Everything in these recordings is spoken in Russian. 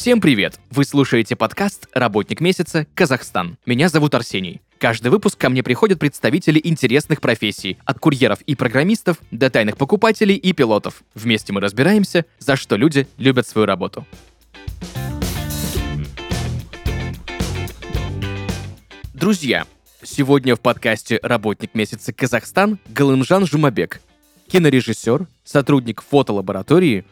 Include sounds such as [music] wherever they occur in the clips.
Всем привет! Вы слушаете подкаст «Работник месяца. Казахстан». Меня зовут Арсений. Каждый выпуск ко мне приходят представители интересных профессий, от курьеров и программистов до тайных покупателей и пилотов. Вместе мы разбираемся, за что люди любят свою работу. Друзья, сегодня в подкасте «Работник месяца Казахстан» Галымжан Жумабек, кинорежиссер, сотрудник фотолаборатории,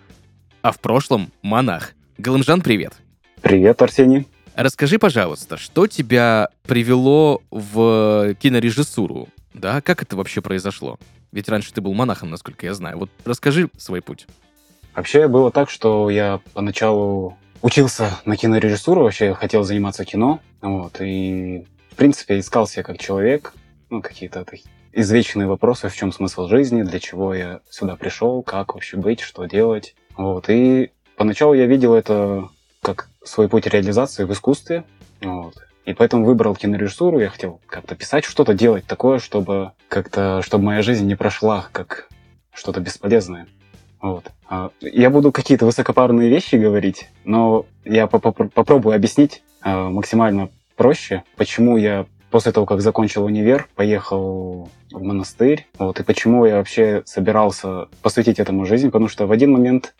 а в прошлом монах. Галымжан, привет. Привет, Арсений. Расскажи, пожалуйста, что тебя привело в кинорежиссуру? Да, как это вообще произошло? Ведь раньше ты был монахом, насколько я знаю. Вот расскажи свой путь. Вообще было так, что я поначалу учился на кинорежиссуру, вообще хотел заниматься кино, вот, и, в принципе, искал себя как человек, ну, какие-то извечные вопросы, в чем смысл жизни, для чего я сюда пришел, как вообще быть, что делать, вот, и Поначалу я видел это как свой путь реализации в искусстве, вот. И поэтому выбрал кинорежиссуру. Я хотел как-то писать что-то, делать такое, чтобы как-то, чтобы моя жизнь не прошла как что-то бесполезное. Вот. А, я буду какие-то высокопарные вещи говорить, но я попробую объяснить а, максимально проще, почему я после того, как закончил универ, поехал в монастырь. Вот, и почему я вообще собирался посвятить этому жизнь, потому что в один момент,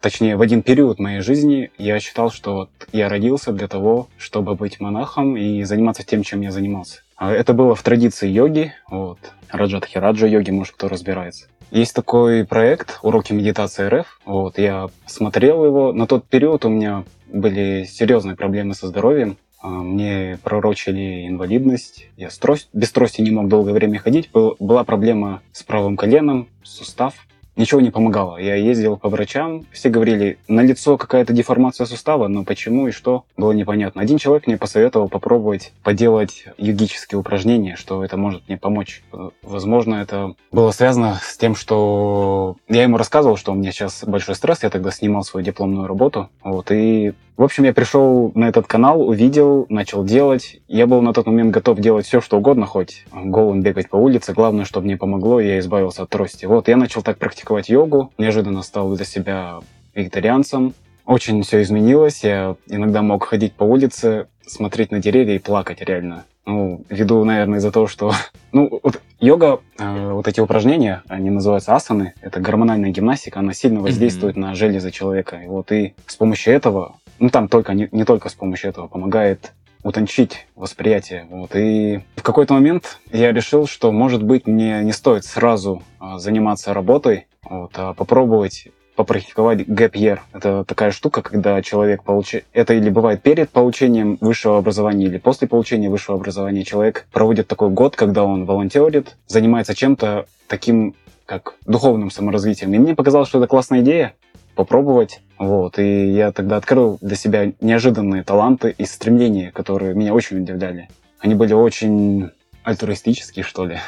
точнее, в один период моей жизни я считал, что вот я родился для того, чтобы быть монахом и заниматься тем, чем я занимался. А это было в традиции йоги, вот, Раджат Хираджа йоги, может, кто разбирается. Есть такой проект «Уроки медитации РФ». Вот, я смотрел его. На тот период у меня были серьезные проблемы со здоровьем. А, мне пророчили инвалидность. Я с трость, без трости не мог долгое время ходить. Был, была проблема с правым коленом, сустав ничего не помогало. Я ездил по врачам, все говорили, на лицо какая-то деформация сустава, но почему и что, было непонятно. Один человек мне посоветовал попробовать поделать йогические упражнения, что это может мне помочь. Возможно, это было связано с тем, что я ему рассказывал, что у меня сейчас большой стресс, я тогда снимал свою дипломную работу, вот, и в общем, я пришел на этот канал, увидел, начал делать. Я был на тот момент готов делать все, что угодно, хоть голым бегать по улице. Главное, чтобы мне помогло, я избавился от трости. Вот, я начал так практиковать йогу. Неожиданно стал для себя вегетарианцем. Очень все изменилось. Я иногда мог ходить по улице, смотреть на деревья и плакать реально. Ну, ввиду, наверное, из-за того, что... [laughs] Ну, вот йога, э, вот эти упражнения, они называются асаны, это гормональная гимнастика, она сильно воздействует mm-hmm. на железы человека. И вот и с помощью этого ну там только не, не только с помощью этого помогает утончить восприятие. Вот. И в какой-то момент я решил, что, может быть, мне не стоит сразу а, заниматься работой, вот, а попробовать попрактиковать year. Это такая штука, когда человек получает... Это или бывает перед получением высшего образования, или после получения высшего образования. Человек проводит такой год, когда он волонтерит, занимается чем-то таким, как духовным саморазвитием. И мне показалось, что это классная идея попробовать. Вот. И я тогда открыл для себя неожиданные таланты и стремления, которые меня очень удивляли. Они были очень альтруистические, что ли.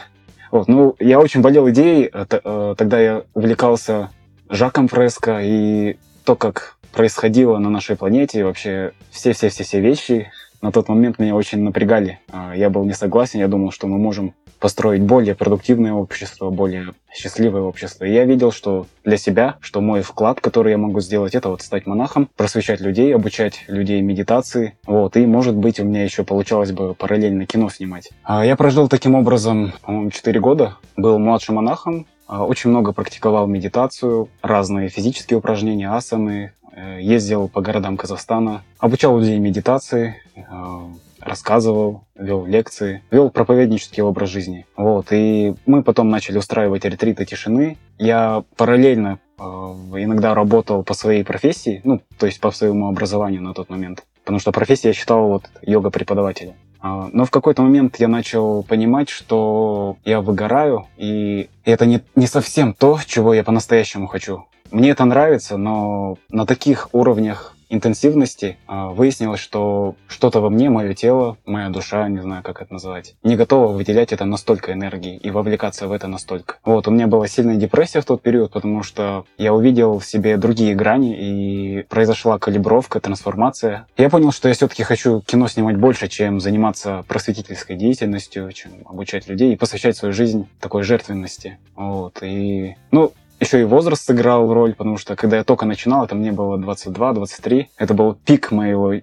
Вот. Ну, я очень болел идеей. Э, э, тогда я увлекался Жаком Фреско и то, как происходило на нашей планете, вообще все-все-все-все вещи на тот момент меня очень напрягали. А, я был не согласен, я думал, что мы можем построить более продуктивное общество, более счастливое общество. И я видел, что для себя, что мой вклад, который я могу сделать, это вот стать монахом, просвещать людей, обучать людей медитации. Вот, и, может быть, у меня еще получалось бы параллельно кино снимать. А я прожил таким образом, по-моему, 4 года. Был младшим монахом, а, очень много практиковал медитацию, разные физические упражнения, асаны, э, ездил по городам Казахстана, обучал людей медитации, э, рассказывал, вел лекции, вел проповеднический образ жизни. Вот, и мы потом начали устраивать ретриты тишины. Я параллельно э, иногда работал по своей профессии, ну, то есть по своему образованию на тот момент. Потому что профессия я считал вот йога-преподавателя. А, но в какой-то момент я начал понимать, что я выгораю, и это не, не совсем то, чего я по-настоящему хочу. Мне это нравится, но на таких уровнях интенсивности а, выяснилось, что что-то во мне, мое тело, моя душа, не знаю, как это называть, не готова выделять это настолько энергии и вовлекаться в это настолько. Вот, у меня была сильная депрессия в тот период, потому что я увидел в себе другие грани, и произошла калибровка, трансформация. Я понял, что я все-таки хочу кино снимать больше, чем заниматься просветительской деятельностью, чем обучать людей и посвящать свою жизнь такой жертвенности. Вот, и, ну, еще и возраст сыграл роль, потому что когда я только начинал, это мне было 22-23, это был пик моего э,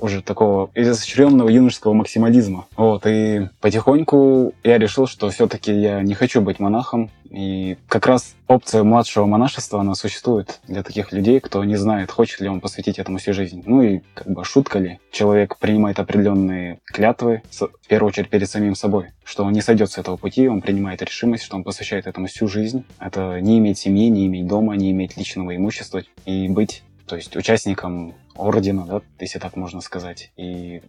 уже такого изощренного юношеского максимализма. Вот, и потихоньку я решил, что все-таки я не хочу быть монахом, и как раз опция младшего монашества, она существует для таких людей, кто не знает, хочет ли он посвятить этому всю жизнь. Ну и как бы шутка ли, человек принимает определенные клятвы, в первую очередь перед самим собой, что он не сойдет с этого пути, он принимает решимость, что он посвящает этому всю жизнь. Это не иметь семьи, не иметь дома, не иметь личного имущества и быть, то есть участником ордена, да, если так можно сказать, и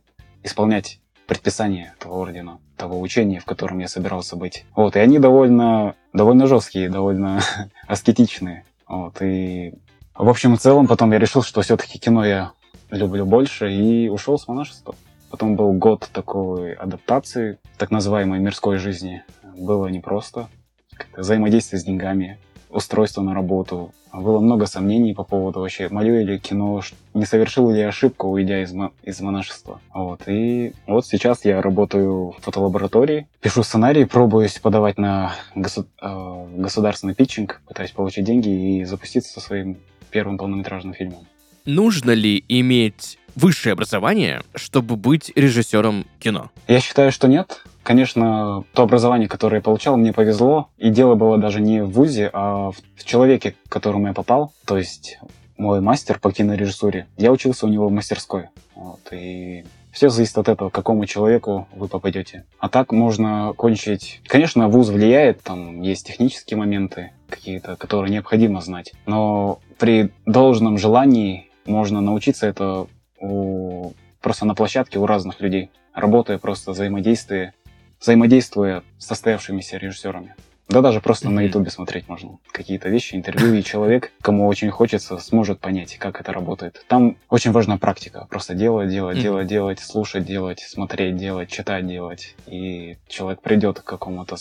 исполнять предписание этого ордена, того учения, в котором я собирался быть. Вот, и они довольно, довольно жесткие, довольно [laughs] аскетичные. Вот, и в общем и целом потом я решил, что все-таки кино я люблю больше и ушел с монашества. Потом был год такой адаптации, так называемой мирской жизни. Было непросто. Взаимодействие с деньгами, устройство на работу. Было много сомнений по поводу вообще, мое или кино, не совершил ли я ошибку, уйдя из, из монашества. Вот. И вот сейчас я работаю в фотолаборатории, пишу сценарий, пробуюсь подавать на госу- э, государственный питчинг, пытаюсь получить деньги и запуститься со своим первым полнометражным фильмом. Нужно ли иметь высшее образование, чтобы быть режиссером кино? Я считаю, что нет. Конечно, то образование, которое я получал, мне повезло. И дело было даже не в ВУЗе, а в человеке, к которому я попал. То есть мой мастер по кинорежиссуре. Я учился у него в мастерской. Вот, и все зависит от этого, к какому человеку вы попадете. А так можно кончить... Конечно, вуз влияет, там есть технические моменты какие-то, которые необходимо знать. Но при должном желании можно научиться это. Просто на площадке у разных людей, работая просто взаимодействие взаимодействуя с состоявшимися режиссерами. Да даже просто mm-hmm. на Ютубе смотреть можно какие-то вещи, интервью, и человек, кому очень хочется, сможет понять, как это работает. Там очень важна практика. Просто делать, делать, mm-hmm. делать, делать, слушать, делать, смотреть, делать, читать, делать. И человек придет к какому-то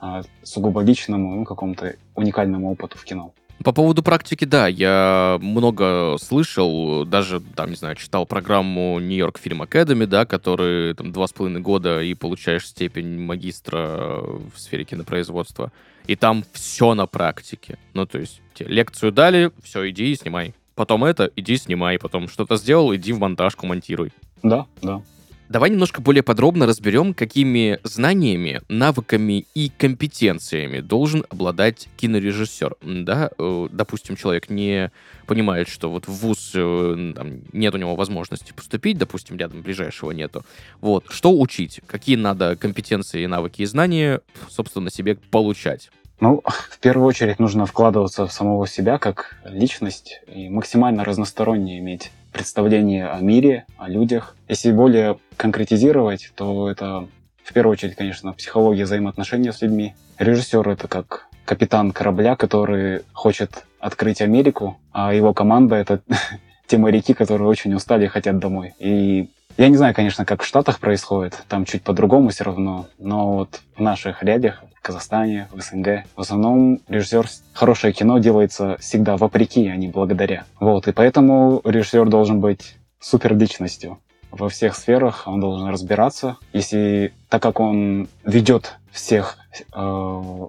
а, сугубо личному, ну, какому-то уникальному опыту в кино. По поводу практики, да, я много слышал, даже, там, не знаю, читал программу York Film Academy, да, который там два с половиной года и получаешь степень магистра в сфере кинопроизводства. И там все на практике. Ну, то есть тебе лекцию дали, все, иди и снимай. Потом это, иди снимай. Потом что-то сделал, иди в монтажку монтируй. Да, да. Давай немножко более подробно разберем, какими знаниями, навыками и компетенциями должен обладать кинорежиссер. Да, э, допустим, человек не понимает, что вот в ВУЗ э, там, нет у него возможности поступить, допустим, рядом ближайшего нету. Вот, что учить? Какие надо компетенции, навыки и знания, собственно, себе получать? Ну, в первую очередь нужно вкладываться в самого себя как личность и максимально разносторонне иметь представление о мире, о людях. Если более конкретизировать, то это в первую очередь, конечно, психология взаимоотношений с людьми. Режиссер — это как капитан корабля, который хочет открыть Америку, а его команда — это те моряки, которые очень устали и хотят домой. И я не знаю, конечно, как в Штатах происходит, там чуть по-другому все равно, но вот в наших рядах, в Казахстане, в СНГ, в основном режиссер хорошее кино делается всегда вопреки, а не благодаря. Вот, и поэтому режиссер должен быть супер личностью во всех сферах, он должен разбираться. Если, так как он ведет всех,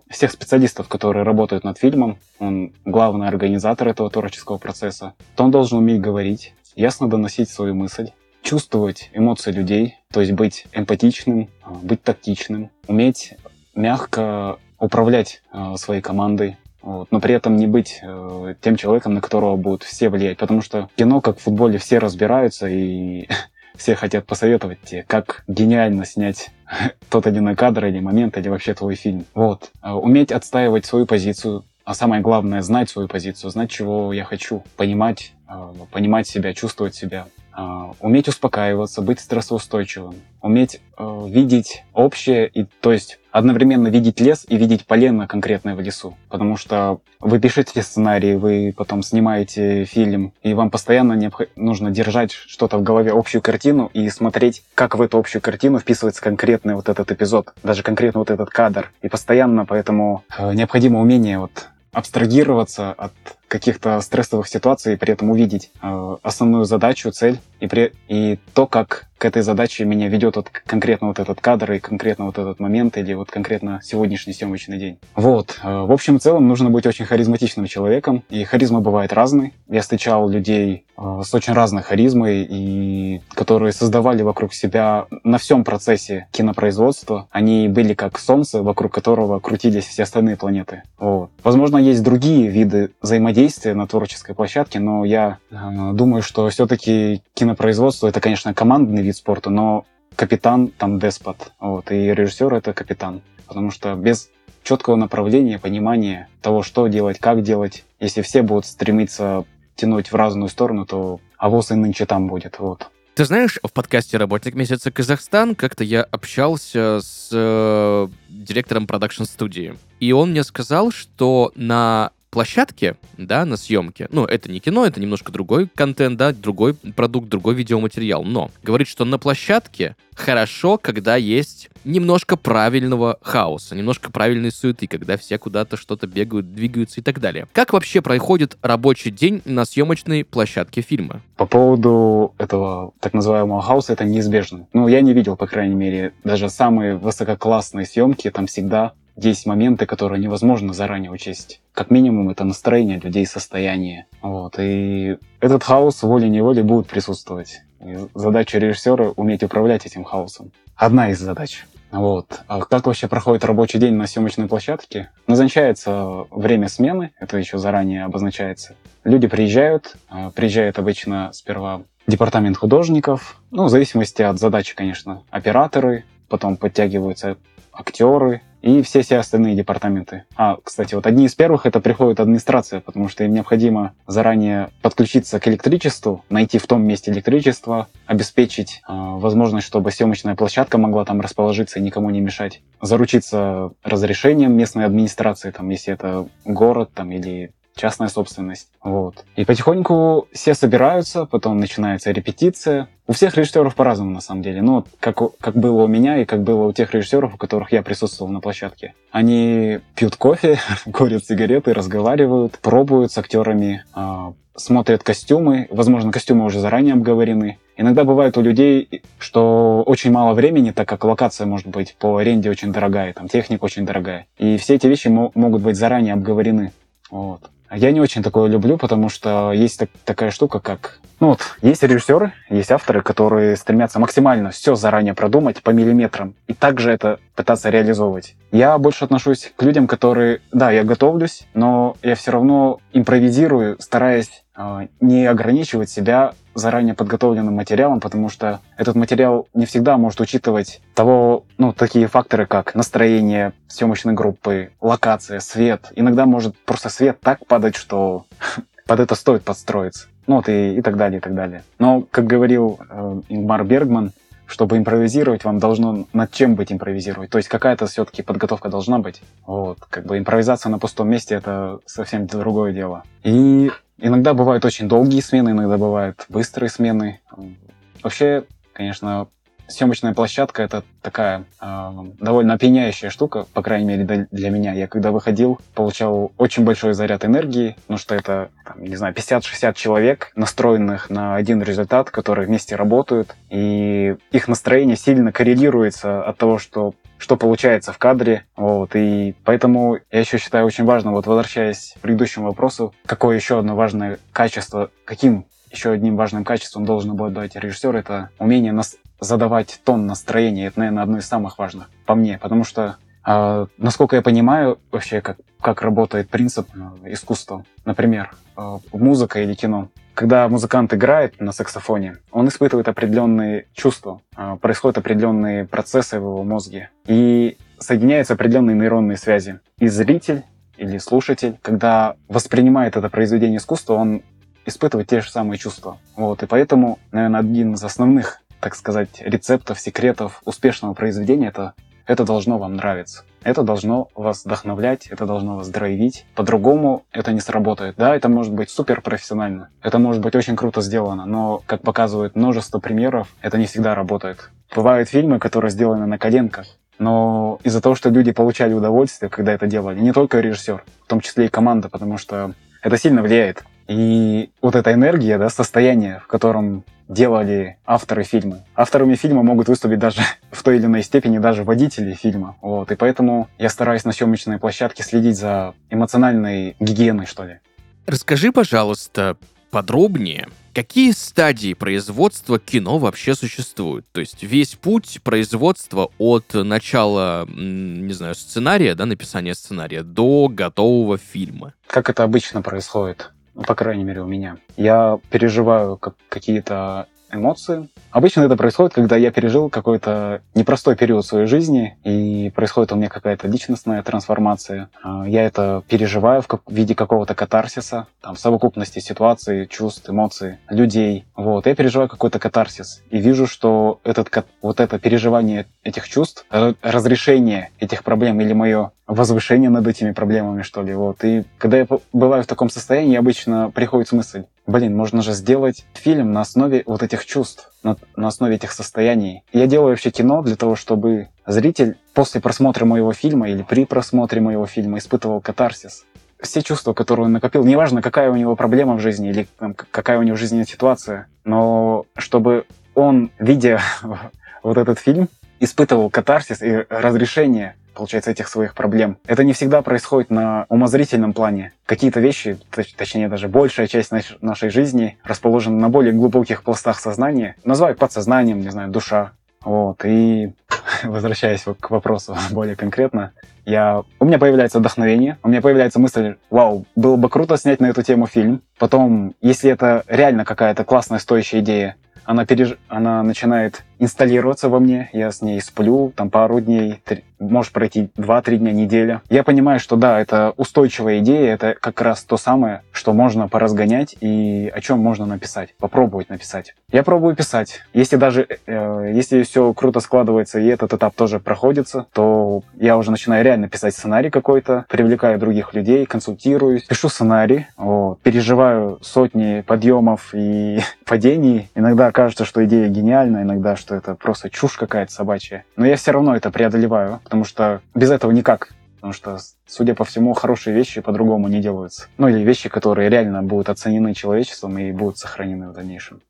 всех специалистов, которые работают над фильмом, он главный организатор этого творческого процесса, то он должен уметь говорить, ясно доносить свою мысль, чувствовать эмоции людей, то есть быть эмпатичным, а, быть тактичным, уметь мягко управлять э, своей командой, вот, но при этом не быть э, тем человеком, на которого будут все влиять. Потому что кино, как в футболе, все разбираются и [laughs] все хотят посоветовать тебе, как гениально снять [laughs] тот один кадр или момент, или вообще твой фильм. Вот. А уметь отстаивать свою позицию, а самое главное, знать свою позицию, знать, чего я хочу, понимать, э, понимать себя, чувствовать себя. А, уметь успокаиваться, быть стрессоустойчивым, уметь видеть общее, и, то есть одновременно видеть лес и видеть полено конкретное в лесу. Потому что вы пишете сценарий, вы потом снимаете фильм, и вам постоянно необх... нужно держать что-то в голове, общую картину, и смотреть, как в эту общую картину вписывается конкретный вот этот эпизод, даже конкретно вот этот кадр. И постоянно поэтому э, необходимо умение вот абстрагироваться от каких-то стрессовых ситуаций и при этом увидеть э, основную задачу, цель и, при, и то, как к этой задаче меня ведет вот конкретно вот этот кадр и конкретно вот этот момент или вот конкретно сегодняшний съемочный день. Вот. Э, в общем и целом нужно быть очень харизматичным человеком, и харизма бывает разной. Я встречал людей э, с очень разной харизмой, и которые создавали вокруг себя на всем процессе кинопроизводства. Они были как солнце, вокруг которого крутились все остальные планеты. Вот. Возможно, есть другие виды взаимодействия на творческой площадке, но я э, думаю, что все-таки кинопроизводство это, конечно, командный вид спорта, но капитан там деспот, вот, и режиссер это капитан. Потому что без четкого направления, понимания того, что делать, как делать, если все будут стремиться тянуть в разную сторону, то авось и нынче там будет. Вот. Ты знаешь, в подкасте «Работник месяца Казахстан» как-то я общался с э, директором продакшн-студии, и он мне сказал, что на площадке, да, на съемке, ну, это не кино, это немножко другой контент, да, другой продукт, другой видеоматериал, но говорит, что на площадке хорошо, когда есть немножко правильного хаоса, немножко правильной суеты, когда все куда-то что-то бегают, двигаются и так далее. Как вообще проходит рабочий день на съемочной площадке фильма? По поводу этого так называемого хаоса, это неизбежно. Ну, я не видел, по крайней мере, даже самые высококлассные съемки, там всегда есть моменты, которые невозможно заранее учесть. Как минимум, это настроение людей, состояние. Вот. И этот хаос волей-неволей будет присутствовать. И задача режиссера — уметь управлять этим хаосом. Одна из задач. Вот. А как вообще проходит рабочий день на съемочной площадке? Назначается время смены, это еще заранее обозначается. Люди приезжают, а, приезжает обычно сперва департамент художников, ну, в зависимости от задачи, конечно, операторы, потом подтягиваются актеры, и все все остальные департаменты. А, кстати, вот одни из первых это приходит администрация, потому что им необходимо заранее подключиться к электричеству, найти в том месте электричество, обеспечить э, возможность, чтобы съемочная площадка могла там расположиться и никому не мешать, заручиться разрешением местной администрации, там, если это город там, или частная собственность. Вот. И потихоньку все собираются, потом начинается репетиция. У всех режиссеров по-разному, на самом деле. Ну, как, как было у меня и как было у тех режиссеров, у которых я присутствовал на площадке. Они пьют кофе, [laughs] курят сигареты, разговаривают, пробуют с актерами, э, смотрят костюмы. Возможно, костюмы уже заранее обговорены. Иногда бывает у людей, что очень мало времени, так как локация может быть по аренде очень дорогая, там техника очень дорогая. И все эти вещи могут быть заранее обговорены. Вот. Я не очень такое люблю, потому что есть так, такая штука, как... Ну вот, есть режиссеры, есть авторы, которые стремятся максимально все заранее продумать по миллиметрам и также это пытаться реализовывать. Я больше отношусь к людям, которые... Да, я готовлюсь, но я все равно импровизирую, стараясь не ограничивать себя заранее подготовленным материалом, потому что этот материал не всегда может учитывать того, ну, такие факторы, как настроение съемочной группы, локация, свет. Иногда может просто свет так падать, что [laughs] под это стоит подстроиться. Ну вот и, и так далее, и так далее. Но, как говорил э, Ингмар Бергман, чтобы импровизировать, вам должно над чем быть импровизировать. То есть какая-то все-таки подготовка должна быть. Вот, как бы импровизация на пустом месте это совсем другое дело. И Иногда бывают очень долгие смены, иногда бывают быстрые смены. Вообще, конечно, съемочная площадка это такая э, довольно опьяняющая штука, по крайней мере для меня. Я когда выходил, получал очень большой заряд энергии, потому что это, там, не знаю, 50-60 человек, настроенных на один результат, которые вместе работают, и их настроение сильно коррелируется от того, что что получается в кадре. Вот, и поэтому я еще считаю очень важно, вот возвращаясь к предыдущему вопросу, какое еще одно важное качество, каким еще одним важным качеством должен обладать режиссер, это умение нас задавать тон настроения. Это, наверное, одно из самых важных по мне, потому что э, насколько я понимаю вообще, как, как работает принцип э, искусства, например, э, музыка или кино, когда музыкант играет на саксофоне, он испытывает определенные чувства, а, происходят определенные процессы в его мозге, и соединяются определенные нейронные связи. И зритель или слушатель, когда воспринимает это произведение искусства, он испытывает те же самые чувства. Вот, и поэтому, наверное, один из основных, так сказать, рецептов, секретов успешного произведения — это это должно вам нравиться. Это должно вас вдохновлять, это должно вас драйвить. По-другому это не сработает. Да, это может быть супер профессионально, это может быть очень круто сделано, но, как показывает множество примеров, это не всегда работает. Бывают фильмы, которые сделаны на коленках, но из-за того, что люди получали удовольствие, когда это делали, не только режиссер, в том числе и команда, потому что это сильно влияет. И вот эта энергия, да, состояние, в котором делали авторы фильма. Авторами фильма могут выступить даже [laughs] в той или иной степени даже водители фильма. Вот. И поэтому я стараюсь на съемочной площадке следить за эмоциональной гигиеной, что ли. Расскажи, пожалуйста, подробнее, какие стадии производства кино вообще существуют? То есть весь путь производства от начала, не знаю, сценария, да, написания сценария, до готового фильма. Как это обычно происходит? Ну, по крайней мере, у меня. Я переживаю как какие-то эмоции. Обычно это происходит, когда я пережил какой-то непростой период своей жизни, и происходит у меня какая-то личностная трансформация. А, я это переживаю в виде какого-то катарсиса, там, совокупности ситуаций, чувств, эмоций, людей. Вот, я переживаю какой-то катарсис, и вижу, что этот, вот это переживание этих чувств, разрешение этих проблем или мое возвышение над этими проблемами, что ли. Вот. И когда я бываю в таком состоянии, обычно приходит мысль, блин, можно же сделать фильм на основе вот этих чувств, на, на основе этих состояний. я делаю вообще кино для того, чтобы зритель после просмотра моего фильма или при просмотре моего фильма испытывал катарсис. Все чувства, которые он накопил, неважно, какая у него проблема в жизни или там, какая у него жизненная ситуация, но чтобы он, видя [laughs] вот этот фильм, испытывал катарсис и разрешение получается, этих своих проблем. Это не всегда происходит на умозрительном плане. Какие-то вещи, точнее даже большая часть нашей жизни расположена на более глубоких пластах сознания. Называют подсознанием, не знаю, душа. Вот. И [laughs] возвращаясь к вопросу [laughs] более конкретно, я... у меня появляется вдохновение, у меня появляется мысль, вау, было бы круто снять на эту тему фильм. Потом, если это реально какая-то классная, стоящая идея, она, переж... она начинает инсталлироваться во мне, я с ней сплю, там пару дней, три, может пройти 2-3 дня, неделя. Я понимаю, что да, это устойчивая идея, это как раз то самое, что можно поразгонять и о чем можно написать, попробовать написать. Я пробую писать. Если даже, э, если все круто складывается и этот этап тоже проходится, то я уже начинаю реально писать сценарий какой-то, привлекаю других людей, консультируюсь, пишу сценарий, вот, переживаю сотни подъемов и [laughs] падений. Иногда кажется, что идея гениальна, иногда, что это просто чушь какая-то собачья. Но я все равно это преодолеваю, потому что без этого никак. Потому что, судя по всему, хорошие вещи по-другому не делаются. Ну или вещи, которые реально будут оценены человечеством и будут сохранены в дальнейшем.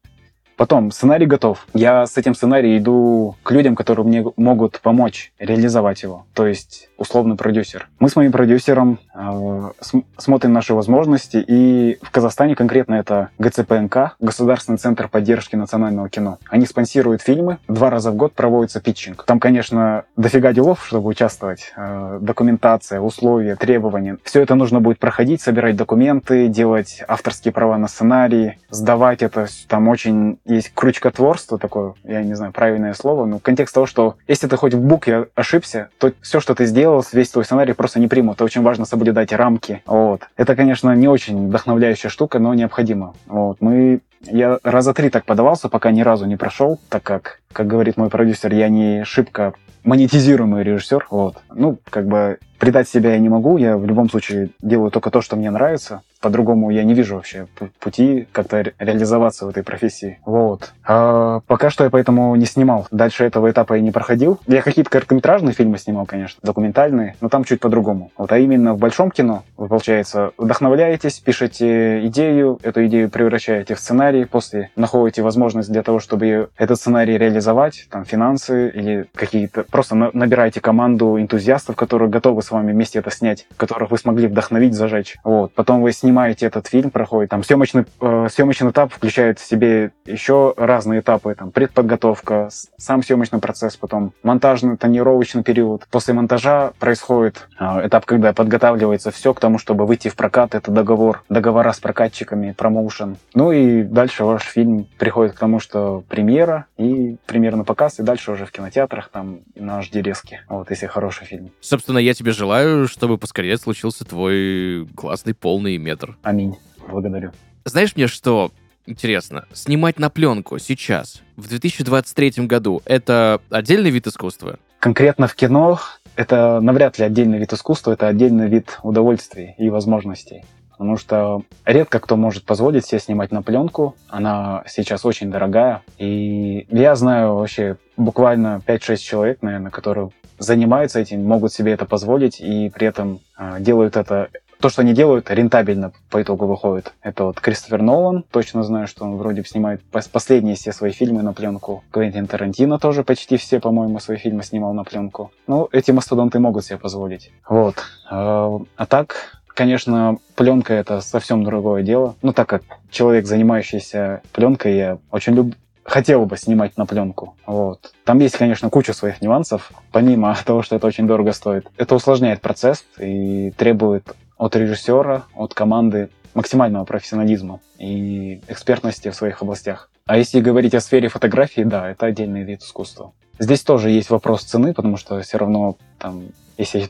Потом, сценарий готов. Я с этим сценарием иду к людям, которые мне могут помочь реализовать его. То есть, условный продюсер. Мы с моим продюсером э, смотрим наши возможности, и в Казахстане конкретно это ГЦПНК, Государственный центр поддержки национального кино. Они спонсируют фильмы, два раза в год проводится питчинг. Там, конечно, дофига делов, чтобы участвовать. Э, документация, условия, требования. Все это нужно будет проходить, собирать документы, делать авторские права на сценарии, сдавать это. Там очень есть крючкотворство такое, я не знаю, правильное слово, но контекст того, что если ты хоть в букве ошибся, то все, что ты сделал, весь твой сценарий просто не примут. Очень важно соблюдать рамки. Вот. Это, конечно, не очень вдохновляющая штука, но необходимо. Вот. Мы я раза три так подавался, пока ни разу не прошел, так как, как говорит мой продюсер, я не шибко монетизируемый режиссер. Вот. Ну, как бы предать себя я не могу, я в любом случае делаю только то, что мне нравится по-другому я не вижу вообще пути как-то реализоваться в этой профессии. Вот. А пока что я поэтому не снимал. Дальше этого этапа я не проходил. Я какие-то короткометражные фильмы снимал, конечно, документальные, но там чуть по-другому. Вот, а именно в большом кино вы, получается, вдохновляетесь, пишете идею, эту идею превращаете в сценарий, после находите возможность для того, чтобы этот сценарий реализовать, там, финансы или какие-то... Просто набираете команду энтузиастов, которые готовы с вами вместе это снять, которых вы смогли вдохновить, зажечь. Вот. Потом вы снимаете снимаете этот фильм, проходит там съемочный, э, съемочный этап включает в себе еще разные этапы, там предподготовка, сам съемочный процесс, потом монтажный, тонировочный период. После монтажа происходит э, этап, когда подготавливается все к тому, чтобы выйти в прокат, это договор, договора с прокатчиками, промоушен. Ну и дальше ваш фильм приходит к тому, что премьера и премьерный показ, и дальше уже в кинотеатрах там на HD-резке, вот, если хороший фильм. Собственно, я тебе желаю, чтобы поскорее случился твой классный полный метр просмотр. Аминь. Благодарю. Знаешь мне что интересно? Снимать на пленку сейчас, в 2023 году, это отдельный вид искусства? Конкретно в кино это навряд ли отдельный вид искусства, это отдельный вид удовольствий и возможностей. потому что редко кто может позволить себе снимать на пленку. Она сейчас очень дорогая. И я знаю вообще буквально 5-6 человек, наверное, которые занимаются этим, могут себе это позволить и при этом э, делают это то, что они делают, рентабельно по итогу выходит. Это вот Кристофер Нолан, точно знаю, что он вроде снимает последние все свои фильмы на пленку. Квентин Тарантино тоже почти все, по-моему, свои фильмы снимал на пленку. Ну, эти мастодонты могут себе позволить. Вот. А, а так, конечно, пленка это совсем другое дело. Ну, так как человек, занимающийся пленкой, я очень люблю хотел бы снимать на пленку. Вот. Там есть, конечно, куча своих нюансов, помимо [laughs] того, что это очень дорого стоит. Это усложняет процесс и требует от режиссера, от команды максимального профессионализма и экспертности в своих областях. А если говорить о сфере фотографии, да, это отдельный вид искусства. Здесь тоже есть вопрос цены, потому что все равно там, если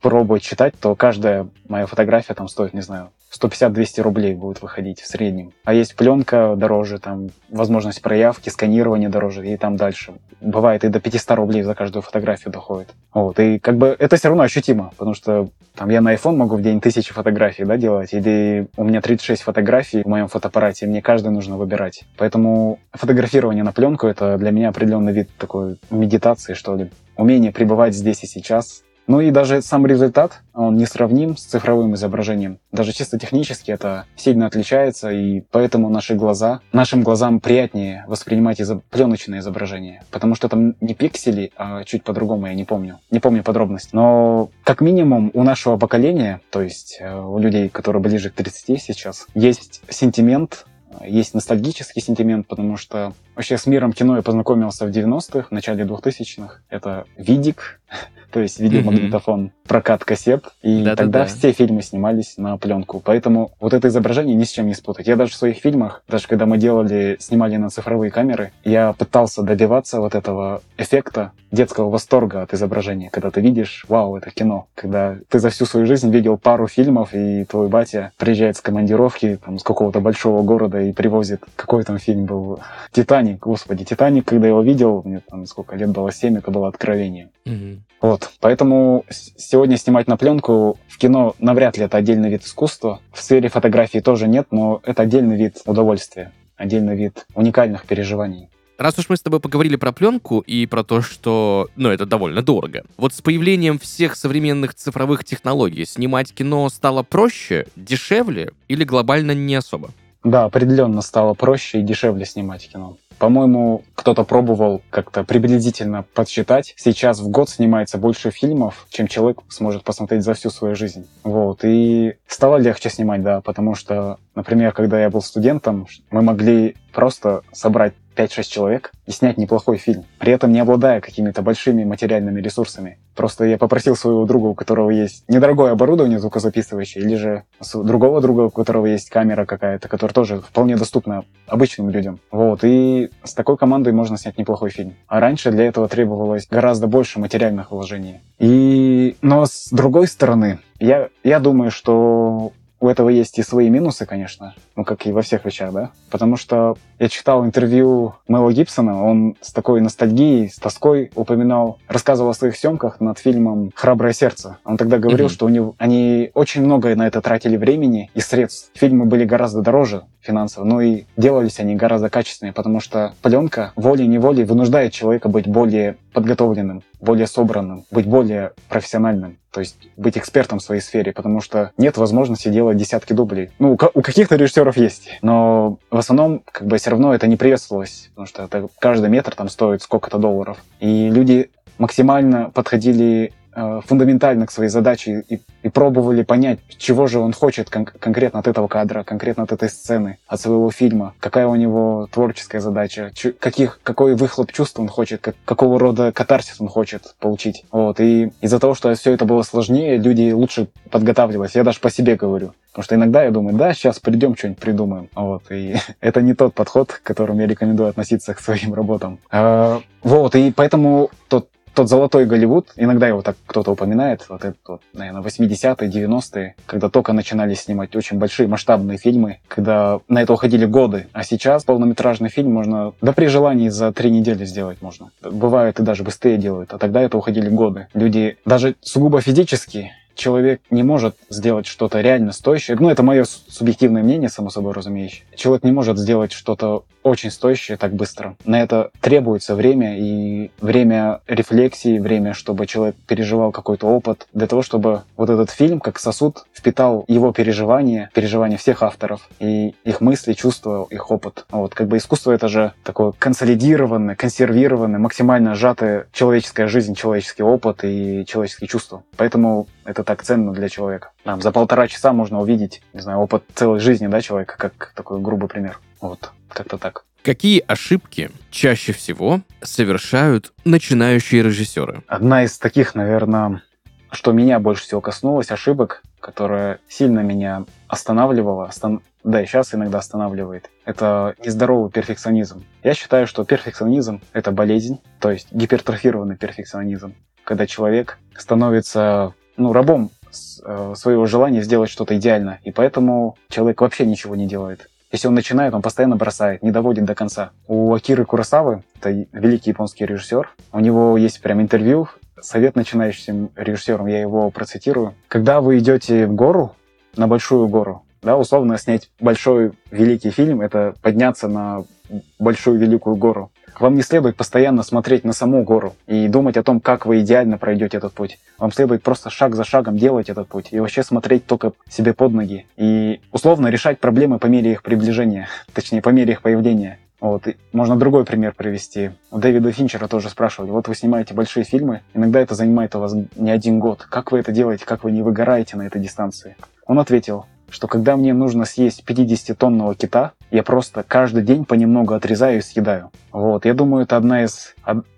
пробовать читать, то каждая моя фотография там стоит, не знаю, 150-200 рублей будет выходить в среднем. А есть пленка дороже, там возможность проявки, сканирования дороже и там дальше. Бывает и до 500 рублей за каждую фотографию доходит. Вот. И как бы это все равно ощутимо, потому что там я на iPhone могу в день тысячи фотографий да, делать, или у меня 36 фотографий в моем фотоаппарате, и мне каждый нужно выбирать. Поэтому фотографирование на пленку — это для меня определенный вид такой медитации, что ли. Умение пребывать здесь и сейчас, ну и даже сам результат, он не сравним с цифровым изображением. Даже чисто технически это сильно отличается, и поэтому наши глаза, нашим глазам приятнее воспринимать изоб... пленочное изображение. Потому что там не пиксели, а чуть по-другому, я не помню. Не помню подробности. Но как минимум у нашего поколения, то есть э, у людей, которые ближе к 30 сейчас, есть сентимент есть ностальгический сентимент, потому что вообще с миром кино я познакомился в 90-х, в начале 2000-х. Это видик, [laughs] то есть видеомагнитофон, mm-hmm. прокат кассет, и Да-да-да. тогда все фильмы снимались на пленку. Поэтому вот это изображение ни с чем не спутать. Я даже в своих фильмах, даже когда мы делали, снимали на цифровые камеры, я пытался добиваться вот этого эффекта детского восторга от изображения, когда ты видишь, вау, это кино. Когда ты за всю свою жизнь видел пару фильмов, и твой батя приезжает с командировки там, с какого-то большого города и привозит, какой там фильм был, «Титаник», господи, «Титаник», когда я его видел, мне там сколько лет было, 7, это было откровение. Mm-hmm. Вот, поэтому сегодня снимать на пленку в кино навряд ли это отдельный вид искусства. В сфере фотографии тоже нет, но это отдельный вид удовольствия, отдельный вид уникальных переживаний. Раз уж мы с тобой поговорили про пленку и про то, что, ну, это довольно дорого. Вот с появлением всех современных цифровых технологий снимать кино стало проще, дешевле или глобально не особо? Да, определенно стало проще и дешевле снимать кино. По-моему, кто-то пробовал как-то приблизительно подсчитать. Сейчас в год снимается больше фильмов, чем человек сможет посмотреть за всю свою жизнь. Вот. И стало легче снимать, да, потому что, например, когда я был студентом, мы могли просто собрать 5-6 человек и снять неплохой фильм, при этом не обладая какими-то большими материальными ресурсами. Просто я попросил своего друга, у которого есть недорогое оборудование звукозаписывающее, или же другого друга, у которого есть камера какая-то, которая тоже вполне доступна обычным людям. Вот, и с такой командой можно снять неплохой фильм. А раньше для этого требовалось гораздо больше материальных вложений. И... Но с другой стороны, я, я думаю, что у этого есть и свои минусы, конечно, ну, как и во всех вещах, да, потому что я читал интервью Мэла Гибсона, он с такой ностальгией, с тоской упоминал, рассказывал о своих съемках над фильмом «Храброе сердце». Он тогда говорил, mm-hmm. что у него, они очень много на это тратили времени и средств. Фильмы были гораздо дороже финансово, но и делались они гораздо качественнее, потому что пленка волей-неволей вынуждает человека быть более подготовленным, более собранным, быть более профессиональным, то есть быть экспертом в своей сфере, потому что нет возможности делать десятки дублей. Ну, у, у каких-то режиссеров есть, но в основном как бы все равно это не приветствовалось, потому что это, каждый метр там стоит сколько-то долларов. И люди максимально подходили фундаментально к своей задаче и, и пробовали понять, чего же он хочет кон- конкретно от этого кадра, конкретно от этой сцены, от своего фильма, какая у него творческая задача, каких, какой выхлоп чувств он хочет, как, какого рода катарсис он хочет получить. Вот. И из-за того, что все это было сложнее, люди лучше подготавливались. Я даже по себе говорю. Потому что иногда я думаю, да, сейчас придем, что-нибудь придумаем. Вот. И [laughs] это не тот подход, к которому я рекомендую относиться к своим работам. А, вот. И поэтому тот тот золотой Голливуд, иногда его так кто-то упоминает, вот это, вот, наверное, 80-е, 90-е, когда только начинали снимать очень большие масштабные фильмы, когда на это уходили годы. А сейчас полнометражный фильм можно, да при желании за три недели сделать можно. Бывает и даже быстрее делают, а тогда это уходили годы. Люди даже сугубо физически человек не может сделать что-то реально стоящее. Ну, это мое субъективное мнение, само собой разумеющее. Человек не может сделать что-то очень стоящее так быстро. На это требуется время и время рефлексии, время, чтобы человек переживал какой-то опыт, для того, чтобы вот этот фильм, как сосуд, впитал его переживания, переживания всех авторов, и их мысли, чувства, их опыт. Вот, как бы искусство — это же такое консолидированное, консервированное, максимально сжатое человеческая жизнь, человеческий опыт и человеческие чувства. Поэтому это так ценно для человека. Там, за полтора часа можно увидеть, не знаю, опыт целой жизни, да, человека, как такой грубый пример. Вот, как-то так. Какие ошибки чаще всего совершают начинающие режиссеры? Одна из таких, наверное, что меня больше всего коснулось, ошибок, которая сильно меня останавливала, остан... да и сейчас иногда останавливает, это нездоровый перфекционизм. Я считаю, что перфекционизм — это болезнь, то есть гипертрофированный перфекционизм, когда человек становится ну, рабом э, своего желания сделать что-то идеально, и поэтому человек вообще ничего не делает. Если он начинает, он постоянно бросает, не доводит до конца. У Акиры Курасавы, это великий японский режиссер, у него есть прям интервью, совет начинающим режиссерам, я его процитирую. Когда вы идете в гору, на большую гору, да, условно снять большой великий фильм, это подняться на большую великую гору. Вам не следует постоянно смотреть на саму гору и думать о том, как вы идеально пройдете этот путь. Вам следует просто шаг за шагом делать этот путь и вообще смотреть только себе под ноги. И условно решать проблемы по мере их приближения, [laughs] точнее, по мере их появления. Вот. И можно другой пример привести. У Дэвида Финчера тоже спрашивали, вот вы снимаете большие фильмы, иногда это занимает у вас не один год. Как вы это делаете, как вы не выгораете на этой дистанции? Он ответил, что когда мне нужно съесть 50-тонного кита, я просто каждый день понемногу отрезаю и съедаю. Вот, я думаю, это одна из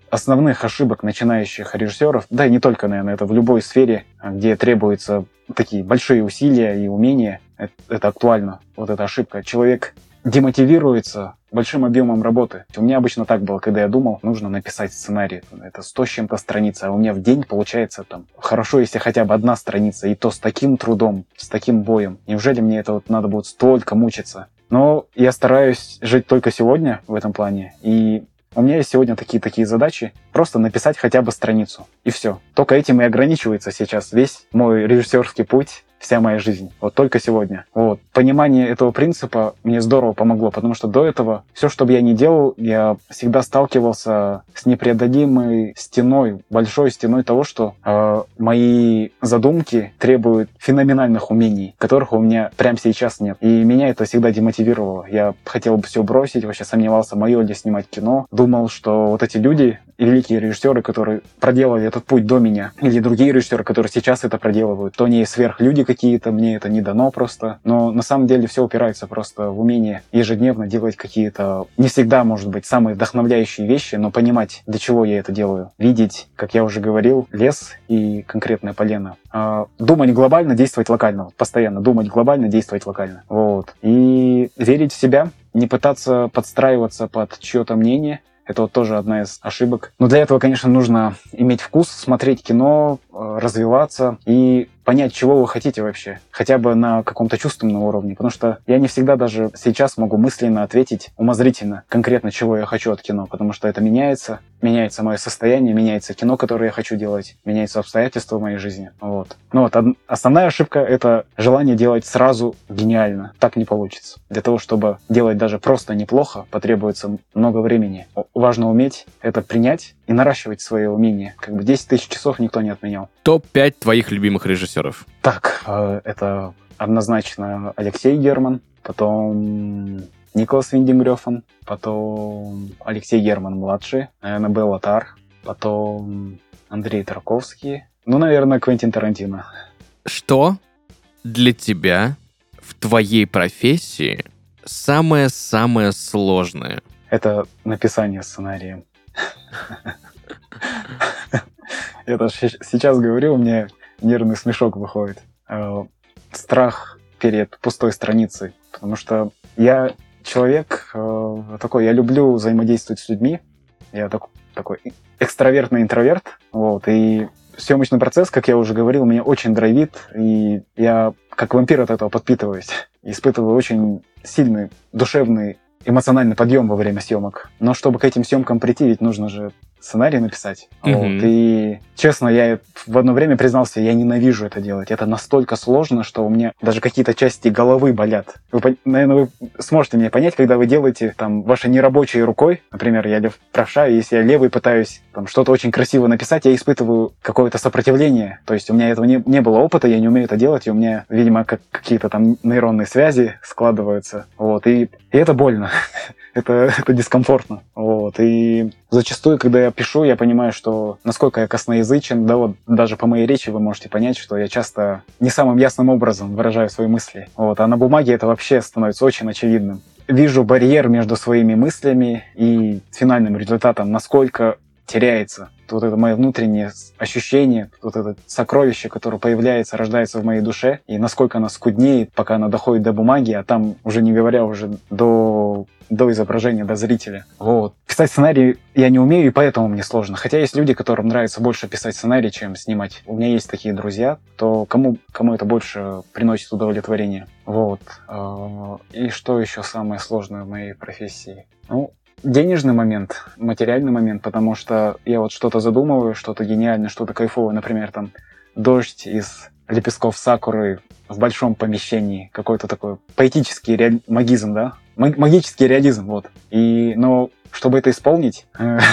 основных ошибок начинающих режиссеров, да и не только, наверное, это в любой сфере, где требуются такие большие усилия и умения, это, это актуально, вот эта ошибка. Человек демотивируется большим объемом работы. У меня обычно так было, когда я думал, нужно написать сценарий. Это 100 с чем-то страниц, а у меня в день получается там хорошо, если хотя бы одна страница, и то с таким трудом, с таким боем. Неужели мне это вот надо будет столько мучиться? Но я стараюсь жить только сегодня в этом плане, и у меня есть сегодня такие такие задачи, просто написать хотя бы страницу, и все. Только этим и ограничивается сейчас весь мой режиссерский путь вся моя жизнь. Вот только сегодня. Вот. Понимание этого принципа мне здорово помогло, потому что до этого все, что бы я ни делал, я всегда сталкивался с непреодолимой стеной, большой стеной того, что э, мои задумки требуют феноменальных умений, которых у меня прямо сейчас нет. И меня это всегда демотивировало. Я хотел бы все бросить, вообще сомневался, мое ли снимать кино. Думал, что вот эти люди, великие режиссеры, которые проделали этот путь до меня, или другие режиссеры, которые сейчас это проделывают, то они сверхлюди какие-то, мне это не дано просто. Но на самом деле все упирается просто в умение ежедневно делать какие-то, не всегда, может быть, самые вдохновляющие вещи, но понимать, для чего я это делаю. Видеть, как я уже говорил, лес и конкретное полено. А, думать глобально, действовать локально. Постоянно думать глобально, действовать локально. Вот. И верить в себя, не пытаться подстраиваться под чье-то мнение, это вот тоже одна из ошибок. Но для этого, конечно, нужно иметь вкус, смотреть кино, э, развиваться и понять, чего вы хотите вообще, хотя бы на каком-то чувственном уровне, потому что я не всегда даже сейчас могу мысленно ответить умозрительно конкретно, чего я хочу от кино, потому что это меняется, меняется мое состояние, меняется кино, которое я хочу делать, меняются обстоятельства в моей жизни. Вот. Ну вот, основная ошибка — это желание делать сразу гениально. Так не получится. Для того, чтобы делать даже просто неплохо, потребуется много времени. Важно уметь это принять и наращивать свои умения. Как бы 10 тысяч часов никто не отменял. Топ-5 твоих любимых режиссеров? Так, э, это однозначно Алексей Герман, потом Николас Виндингрёфен, потом Алексей Герман младший, наверное, Белла Тар, потом Андрей Тарковский, ну, наверное, Квентин Тарантино. Что для тебя в твоей профессии самое-самое сложное? Это написание сценария. [laughs] Я даже сейчас говорю, у меня нервный смешок выходит. Э, страх перед пустой страницей. Потому что я человек э, такой, я люблю взаимодействовать с людьми. Я так, такой экстравертный интроверт. Вот, и съемочный процесс, как я уже говорил, меня очень драйвит, и я как вампир от этого подпитываюсь. Испытываю очень сильный душевный эмоциональный подъем во время съемок. Но чтобы к этим съемкам прийти, ведь нужно же сценарий написать. Мгм. Вот. И честно, я в одно время признался, я ненавижу это делать. Это настолько сложно, что у меня даже какие-то части головы болят. Вы, наверное, вы сможете меня понять, когда вы делаете там вашей нерабочей рукой, например, я лев правша, и если я левый пытаюсь там что-то очень красиво написать, я испытываю какое-то сопротивление. То есть у меня этого не, не было опыта, я не умею это делать, и у меня, видимо, как какие-то там нейронные связи складываются. Вот. И, и это больно. [laughs] это, это дискомфортно. Вот. И зачастую, когда я пишу, я понимаю, что насколько я косноязычен, да вот даже по моей речи вы можете понять, что я часто не самым ясным образом выражаю свои мысли. Вот. А на бумаге это вообще становится очень очевидным. Вижу барьер между своими мыслями и финальным результатом, насколько теряется вот это мое внутреннее ощущение, вот это сокровище, которое появляется, рождается в моей душе, и насколько оно скуднеет, пока оно доходит до бумаги, а там уже не говоря уже до, до изображения, до зрителя. Вот. Писать сценарий я не умею, и поэтому мне сложно. Хотя есть люди, которым нравится больше писать сценарий, чем снимать. У меня есть такие друзья, то кому, кому это больше приносит удовлетворение. Вот. А, И что еще самое сложное в моей профессии? Ну, денежный момент, материальный момент, потому что я вот что-то задумываю, что-то гениальное, что-то кайфовое, например, там дождь из лепестков сакуры в большом помещении, какой-то такой поэтический реаль... магизм, да? Маг- Магический реализм, вот. И, но чтобы это исполнить,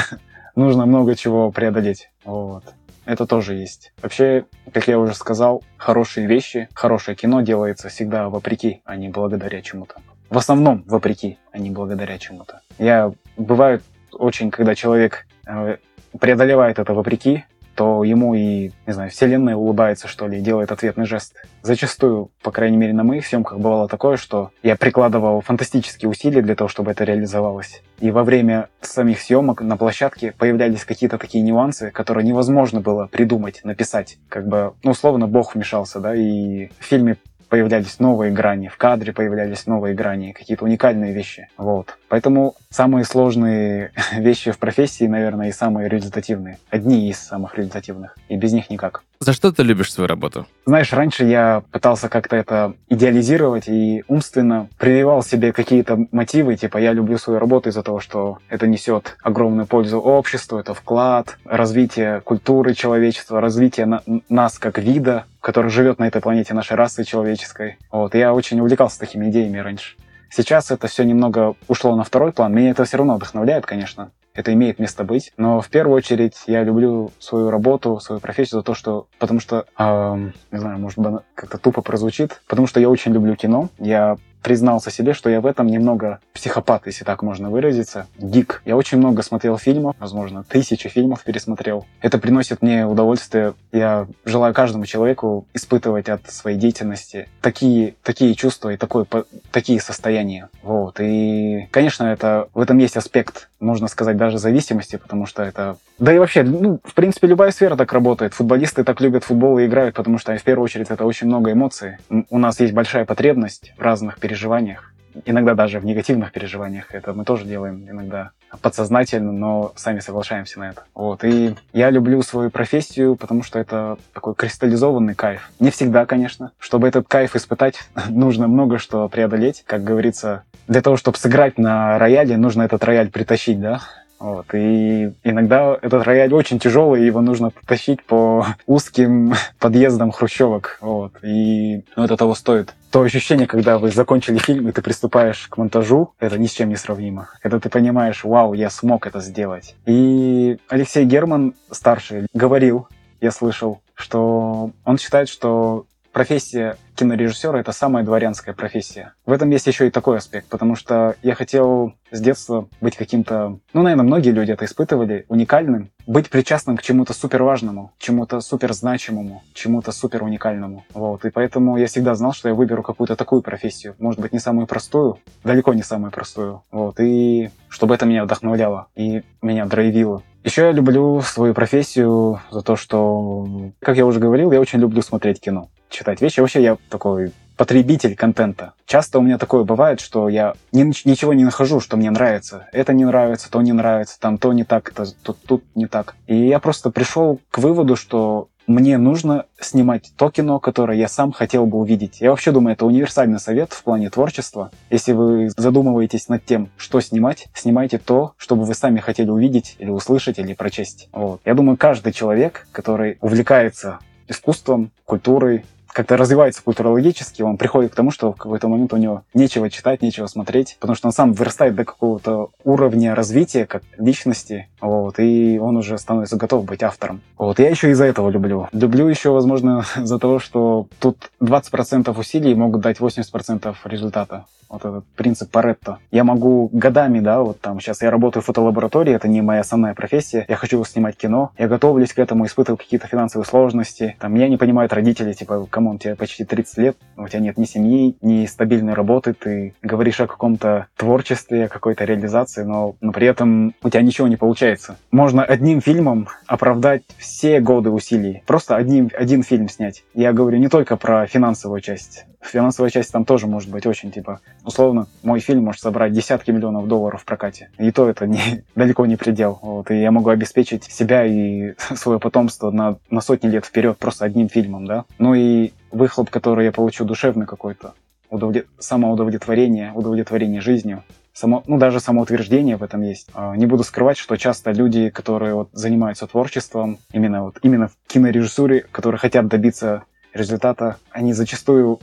[laughs] нужно много чего преодолеть, вот. Это тоже есть. Вообще, как я уже сказал, хорошие вещи, хорошее кино делается всегда вопреки, а не благодаря чему-то. В основном вопреки, а не благодаря чему-то. Я бывает очень, когда человек э, преодолевает это вопреки, то ему и, не знаю, вселенная улыбается, что ли, и делает ответный жест. Зачастую, по крайней мере, на моих съемках бывало такое, что я прикладывал фантастические усилия для того, чтобы это реализовалось. И во время самих съемок на площадке появлялись какие-то такие нюансы, которые невозможно было придумать, написать. Как бы, ну, условно, Бог вмешался, да, и в фильме появлялись новые грани, в кадре появлялись новые грани, какие-то уникальные вещи. Вот. Поэтому самые сложные [laughs] вещи в профессии, наверное, и самые результативные. Одни из самых результативных. И без них никак. За что ты любишь свою работу? Знаешь, раньше я пытался как-то это идеализировать и умственно прививал себе какие-то мотивы, типа я люблю свою работу из-за того, что это несет огромную пользу обществу, это вклад, развитие культуры человечества, развитие на- нас как вида, который живет на этой планете, нашей расы человеческой. Вот, я очень увлекался такими идеями раньше. Сейчас это все немного ушло на второй план. Меня это все равно вдохновляет, конечно. Это имеет место быть. Но в первую очередь я люблю свою работу, свою профессию за то, что... Потому что, эм, не знаю, может как-то тупо прозвучит. Потому что я очень люблю кино. Я признался себе, что я в этом немного психопат, если так можно выразиться. Гик. Я очень много смотрел фильмов, возможно, тысячи фильмов пересмотрел. Это приносит мне удовольствие. Я желаю каждому человеку испытывать от своей деятельности такие, такие чувства и такое, такие состояния. Вот. И, конечно, это, в этом есть аспект, можно сказать, даже зависимости, потому что это... Да и вообще, ну, в принципе, любая сфера так работает. Футболисты так любят футбол и играют, потому что, в первую очередь, это очень много эмоций. У нас есть большая потребность в разных переживаниях. Иногда даже в негативных переживаниях. Это мы тоже делаем иногда подсознательно, но сами соглашаемся на это. Вот. И я люблю свою профессию, потому что это такой кристаллизованный кайф. Не всегда, конечно. Чтобы этот кайф испытать, [laughs] нужно много что преодолеть. Как говорится, для того, чтобы сыграть на рояле, нужно этот рояль притащить, да? Вот. И иногда этот рояль очень тяжелый, его нужно тащить по [laughs] узким [laughs] подъездам хрущевок. Вот. И ну, это того стоит. То ощущение, когда вы закончили фильм, и ты приступаешь к монтажу, это ни с чем не сравнимо. Когда ты понимаешь, вау, я смог это сделать. И Алексей Герман, старший, говорил, я слышал, что он считает, что профессия кинорежиссера это самая дворянская профессия. В этом есть еще и такой аспект, потому что я хотел с детства быть каким-то, ну, наверное, многие люди это испытывали, уникальным, быть причастным к чему-то супер важному, чему-то супер значимому, чему-то супер уникальному. Вот. И поэтому я всегда знал, что я выберу какую-то такую профессию. Может быть, не самую простую, далеко не самую простую. Вот. И чтобы это меня вдохновляло и меня драйвило. Еще я люблю свою профессию за то, что, как я уже говорил, я очень люблю смотреть кино, читать вещи. Вообще я такой потребитель контента. Часто у меня такое бывает, что я ни- ничего не нахожу, что мне нравится. Это не нравится, то не нравится, там то не так, тут, тут не так. И я просто пришел к выводу, что мне нужно снимать то кино, которое я сам хотел бы увидеть. Я вообще думаю, это универсальный совет в плане творчества. Если вы задумываетесь над тем, что снимать, снимайте то, чтобы вы сами хотели увидеть или услышать, или прочесть. Вот. Я думаю, каждый человек, который увлекается искусством, культурой, как-то развивается культурологически, он приходит к тому, что в какой-то момент у него нечего читать, нечего смотреть, потому что он сам вырастает до какого-то уровня развития как личности, вот, и он уже становится готов быть автором. Вот, я еще из-за этого люблю. Люблю еще, возможно, [laughs] за того, что тут 20% усилий могут дать 80% результата вот этот принцип Парето. Я могу годами, да, вот там сейчас я работаю в фотолаборатории, это не моя основная профессия, я хочу снимать кино, я готовлюсь к этому, испытываю какие-то финансовые сложности, там меня не понимают родители, типа, come on, тебе почти 30 лет, у тебя нет ни семьи, ни стабильной работы, ты говоришь о каком-то творчестве, о какой-то реализации, но, но при этом у тебя ничего не получается. Можно одним фильмом оправдать все годы усилий, просто одним, один фильм снять. Я говорю не только про финансовую часть, финансовая часть там тоже может быть очень, типа, условно, мой фильм может собрать десятки миллионов долларов в прокате. И то это не, [laughs] далеко не предел. Вот, и я могу обеспечить себя и [laughs] свое потомство на, на сотни лет вперед просто одним фильмом, да. Ну и выхлоп, который я получу душевный какой-то, удовлет... самоудовлетворение, удовлетворение жизнью, само, ну, даже самоутверждение в этом есть. А, не буду скрывать, что часто люди, которые вот занимаются творчеством, именно вот именно в кинорежиссуре, которые хотят добиться результата, они зачастую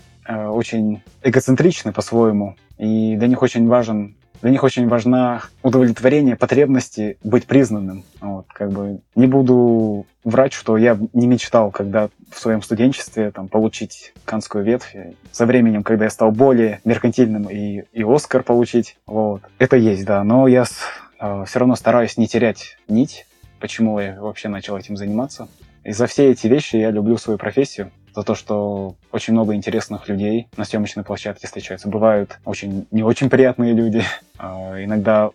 очень эгоцентричны по-своему, и для них очень важен для них очень важна удовлетворение потребности быть признанным. Вот, как бы не буду врать, что я не мечтал, когда в своем студенчестве там, получить канскую ветвь. Со временем, когда я стал более меркантильным и, и Оскар получить, вот. Это есть, да. Но я э, все равно стараюсь не терять нить, почему я вообще начал этим заниматься. И за все эти вещи я люблю свою профессию за то, что очень много интересных людей на съемочной площадке встречаются. Бывают очень не очень приятные люди. [laughs] А, иногда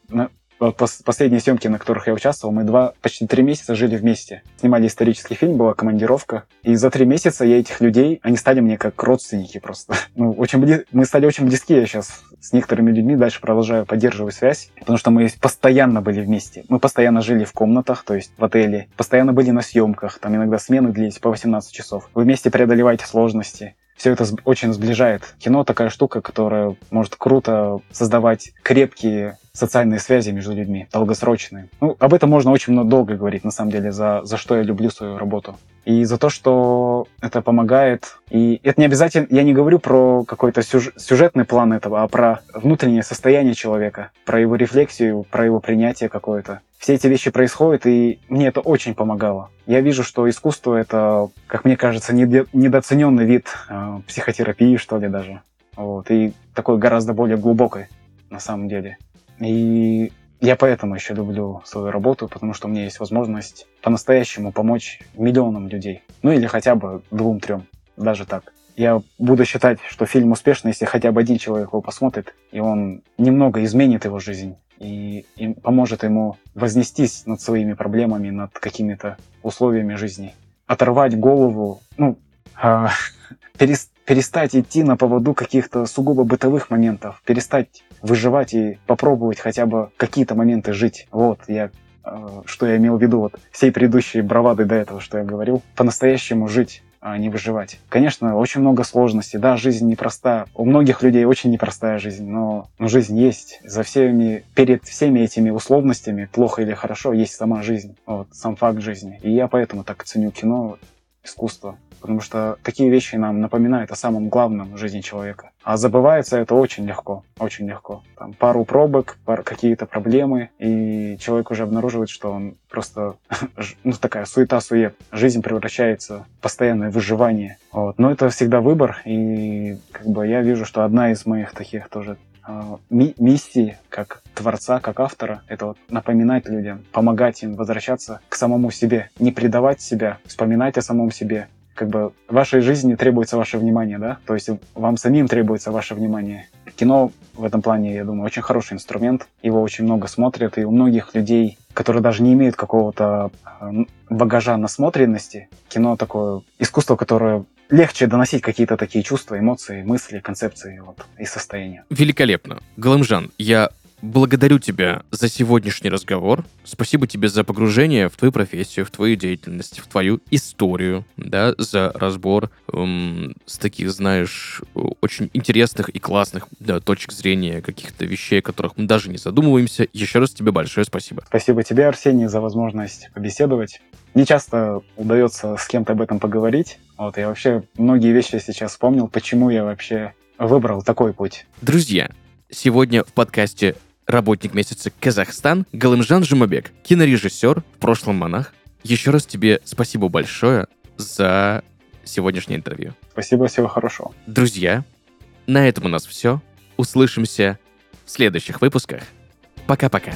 последние съемки, на которых я участвовал, мы два, почти три месяца жили вместе. Снимали исторический фильм, была командировка. И за три месяца я этих людей, они стали мне как родственники просто. [laughs] Ну, очень бли... Мы стали очень близки, я сейчас с некоторыми людьми дальше продолжаю поддерживать связь, потому что мы постоянно были вместе. Мы постоянно жили в комнатах, то есть в отеле, постоянно были на съемках, там иногда смены длились по 18 часов. Вы вместе преодолеваете сложности все это очень сближает. Кино такая штука, которая может круто создавать крепкие социальные связи между людьми, долгосрочные. Ну, об этом можно очень много долго говорить, на самом деле, за, за что я люблю свою работу. И за то, что это помогает. И это не обязательно, я не говорю про какой-то сюж, сюжетный план этого, а про внутреннее состояние человека, про его рефлексию, про его принятие какое-то. Все эти вещи происходят, и мне это очень помогало. Я вижу, что искусство — это, как мне кажется, недооцененный вид э, психотерапии, что ли, даже. Вот, и такой гораздо более глубокой, на самом деле. И я поэтому еще люблю свою работу, потому что у меня есть возможность по-настоящему помочь миллионам людей. Ну или хотя бы двум-трем, даже так. Я буду считать, что фильм успешный, если хотя бы один человек его посмотрит, и он немного изменит его жизнь и, и поможет ему вознестись над своими проблемами, над какими-то условиями жизни. Оторвать голову, ну, [laughs] э, перестать идти на поводу каких-то сугубо бытовых моментов, перестать выживать и попробовать хотя бы какие-то моменты жить. Вот, я э, что я имел в виду, вот всей предыдущей бравады до этого, что я говорил, по-настоящему жить а не выживать. Конечно, очень много сложностей. Да, жизнь непроста. У многих людей очень непростая жизнь, но, но жизнь есть. За всеми, перед всеми этими условностями, плохо или хорошо, есть сама жизнь. Вот, сам факт жизни. И я поэтому так ценю кино, искусство потому что такие вещи нам напоминают о самом главном в жизни человека. А забывается это очень легко, очень легко. Там пару пробок, пар, какие-то проблемы, и человек уже обнаруживает, что он просто, [laughs] ну, такая суета-сует. Жизнь превращается в постоянное выживание. Вот. Но это всегда выбор, и как бы я вижу, что одна из моих таких тоже а, миссии как творца, как автора, это вот напоминать людям, помогать им возвращаться к самому себе, не предавать себя, вспоминать о самом себе, как бы вашей жизни требуется ваше внимание, да, то есть вам самим требуется ваше внимание. Кино в этом плане, я думаю, очень хороший инструмент, его очень много смотрят, и у многих людей, которые даже не имеют какого-то э, багажа насмотренности, кино такое искусство, которое легче доносить какие-то такие чувства, эмоции, мысли, концепции вот, и состояния. Великолепно. Галамжан, я благодарю тебя за сегодняшний разговор. Спасибо тебе за погружение в твою профессию, в твою деятельность, в твою историю, да, за разбор эм, с таких, знаешь, очень интересных и классных да, точек зрения каких-то вещей, о которых мы даже не задумываемся. Еще раз тебе большое спасибо. Спасибо тебе, Арсений, за возможность побеседовать. Не часто удается с кем-то об этом поговорить. Вот, я вообще многие вещи сейчас вспомнил, почему я вообще выбрал такой путь. Друзья, сегодня в подкасте «Работник месяца Казахстан» Галымжан Жумабек, кинорежиссер, в прошлом монах. Еще раз тебе спасибо большое за сегодняшнее интервью. Спасибо, всего хорошего. Друзья, на этом у нас все. Услышимся в следующих выпусках. Пока-пока.